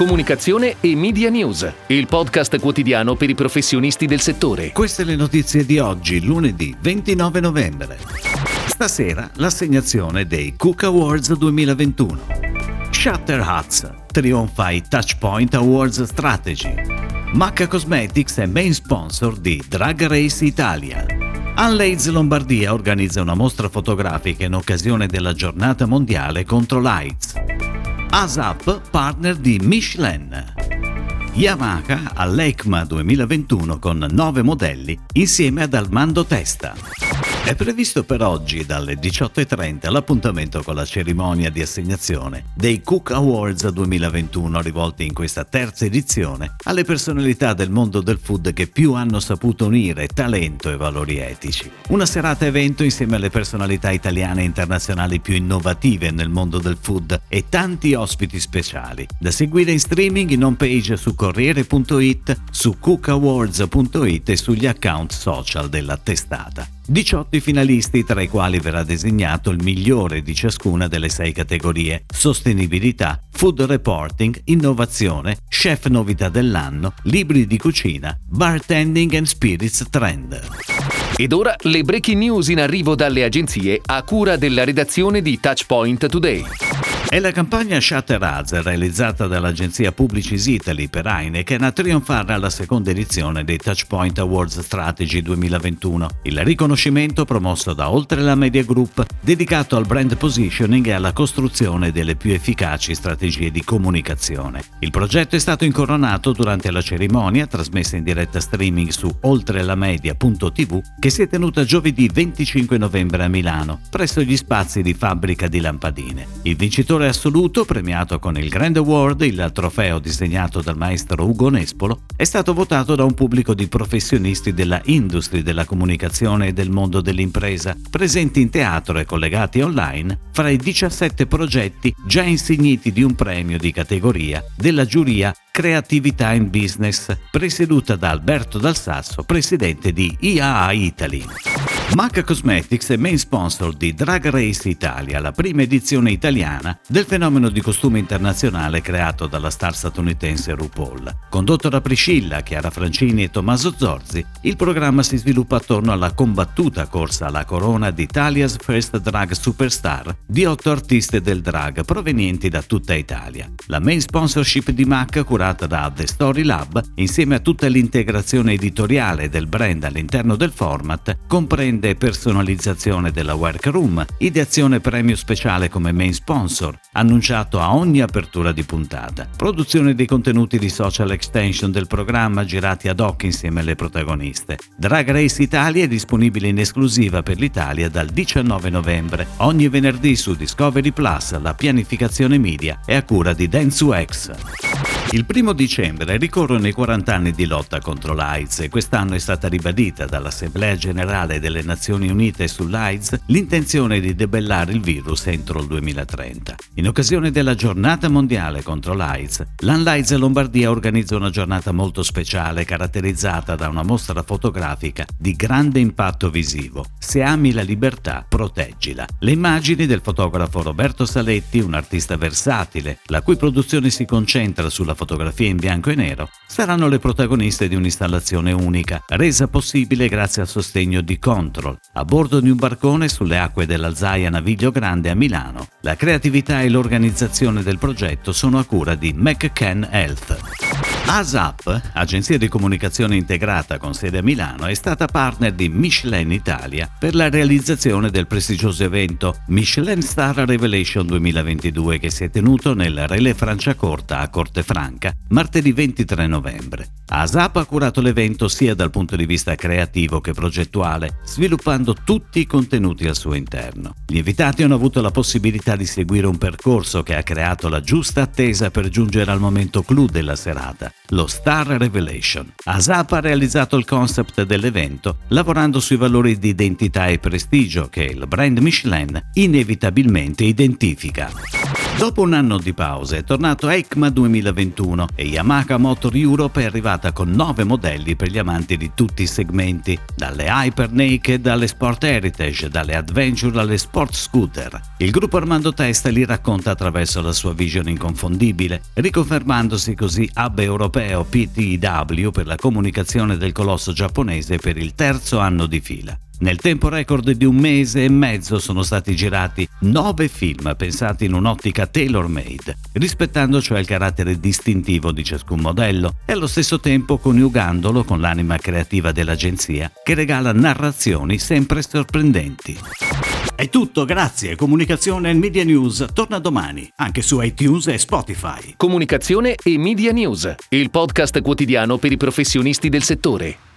comunicazione e media news, il podcast quotidiano per i professionisti del settore. Queste le notizie di oggi, lunedì 29 novembre. Stasera l'assegnazione dei Cook Awards 2021. Shutter Huts trionfa ai Touchpoint Awards Strategy. Macca Cosmetics è main sponsor di Drag Race Italia. Unlades Lombardia organizza una mostra fotografica in occasione della giornata mondiale contro l'AIDS. ASAP partner di Michelin. Yamaha all'ECMA 2021 con nove modelli insieme ad Armando Testa. È previsto per oggi dalle 18.30 l'appuntamento con la cerimonia di assegnazione dei Cook Awards 2021 rivolti in questa terza edizione alle personalità del mondo del food che più hanno saputo unire talento e valori etici. Una serata evento insieme alle personalità italiane e internazionali più innovative nel mondo del food e tanti ospiti speciali, da seguire in streaming in home page su Corriere.it, su cookawards.it e sugli account social della testata. 18 i finalisti, tra i quali verrà designato il migliore di ciascuna delle sei categorie: sostenibilità, food reporting, innovazione, chef novità dell'anno, libri di cucina, bartending and spirits trend. Ed ora le breaking news in arrivo dalle agenzie a cura della redazione di Touchpoint Today. È la campagna Shutter Ads realizzata dall'agenzia Publicis Italy per Heineken a trionfare alla seconda edizione dei Touchpoint Awards Strategy 2021, il riconoscimento promosso da Oltre la Media Group dedicato al brand positioning e alla costruzione delle più efficaci strategie di comunicazione. Il progetto è stato incoronato durante la cerimonia trasmessa in diretta streaming su oltrelamedia.tv che si è tenuta giovedì 25 novembre a Milano, presso gli spazi di fabbrica di lampadine. Il vincitore vincitore assoluto, premiato con il Grand Award, il trofeo disegnato dal maestro Ugo Nespolo, è stato votato da un pubblico di professionisti della industria della comunicazione e del mondo dell'impresa, presenti in teatro e collegati online, fra i 17 progetti già insigniti di un premio di categoria della giuria Creatività in Business, presieduta da Alberto Dal Sasso, presidente di IAA Italy. MAC Cosmetics è main sponsor di Drag Race Italia, la prima edizione italiana del fenomeno di costume internazionale creato dalla star statunitense RuPaul. Condotto da Priscilla, Chiara Francini e Tommaso Zorzi, il programma si sviluppa attorno alla combattuta corsa alla corona di Italia's First Drag Superstar di otto artiste del drag provenienti da tutta Italia. La main sponsorship di MAC, curata da The Story Lab, insieme a tutta l'integrazione editoriale del brand all'interno del format, comprende personalizzazione della workroom, ideazione premio speciale come main sponsor, annunciato a ogni apertura di puntata, produzione dei contenuti di social extension del programma girati ad hoc insieme alle protagoniste. Drag Race Italia è disponibile in esclusiva per l'Italia dal 19 novembre, ogni venerdì su Discovery Plus, la pianificazione media è a cura di DanceUX. Il primo dicembre ricorrono i 40 anni di lotta contro l'AIDS e quest'anno è stata ribadita dall'Assemblea generale delle Nazioni Unite sull'AIDS l'intenzione di debellare il virus entro il 2030. In occasione della giornata mondiale contro l'AIDS, l'Anlaids Lombardia organizza una giornata molto speciale caratterizzata da una mostra fotografica di grande impatto visivo. Se ami la libertà, proteggila. Le immagini del fotografo Roberto Saletti, un artista versatile, la cui produzione si concentra sulla fotografia in bianco e nero, saranno le protagoniste di un'installazione unica, resa possibile grazie al sostegno di Control, a bordo di un barcone sulle acque dell'Alzaia Naviglio Grande a Milano. La creatività e l'organizzazione del progetto sono a cura di McCann Health. ASAP, agenzia di comunicazione integrata con sede a Milano, è stata partner di Michelin Italia per la realizzazione del prestigioso evento Michelin Star Revelation 2022 che si è tenuto nel Relais Franciacorta a Corte Franca martedì 23 novembre. ASAP ha curato l'evento sia dal punto di vista creativo che progettuale, sviluppando tutti i contenuti al suo interno. Gli invitati hanno avuto la possibilità di seguire un percorso che ha creato la giusta attesa per giungere al momento clou della serata, lo Star Revelation. ASAP ha realizzato il concept dell'evento lavorando sui valori di identità e prestigio che il brand Michelin inevitabilmente identifica. Dopo un anno di pausa è tornato EICMA 2021 e Yamaha Motor Europe è arrivata con nove modelli per gli amanti di tutti i segmenti, dalle Hyper Naked alle Sport Heritage, dalle Adventure alle Sport Scooter. Il gruppo Armando Testa li racconta attraverso la sua visione inconfondibile, riconfermandosi così hub europeo PTW per la comunicazione del colosso giapponese per il terzo anno di fila. Nel tempo record di un mese e mezzo sono stati girati nove film pensati in un'ottica tailor-made, rispettando cioè il carattere distintivo di ciascun modello e allo stesso tempo coniugandolo con l'anima creativa dell'agenzia che regala narrazioni sempre sorprendenti. È tutto, grazie. Comunicazione e Media News torna domani, anche su iTunes e Spotify. Comunicazione e Media News, il podcast quotidiano per i professionisti del settore.